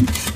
you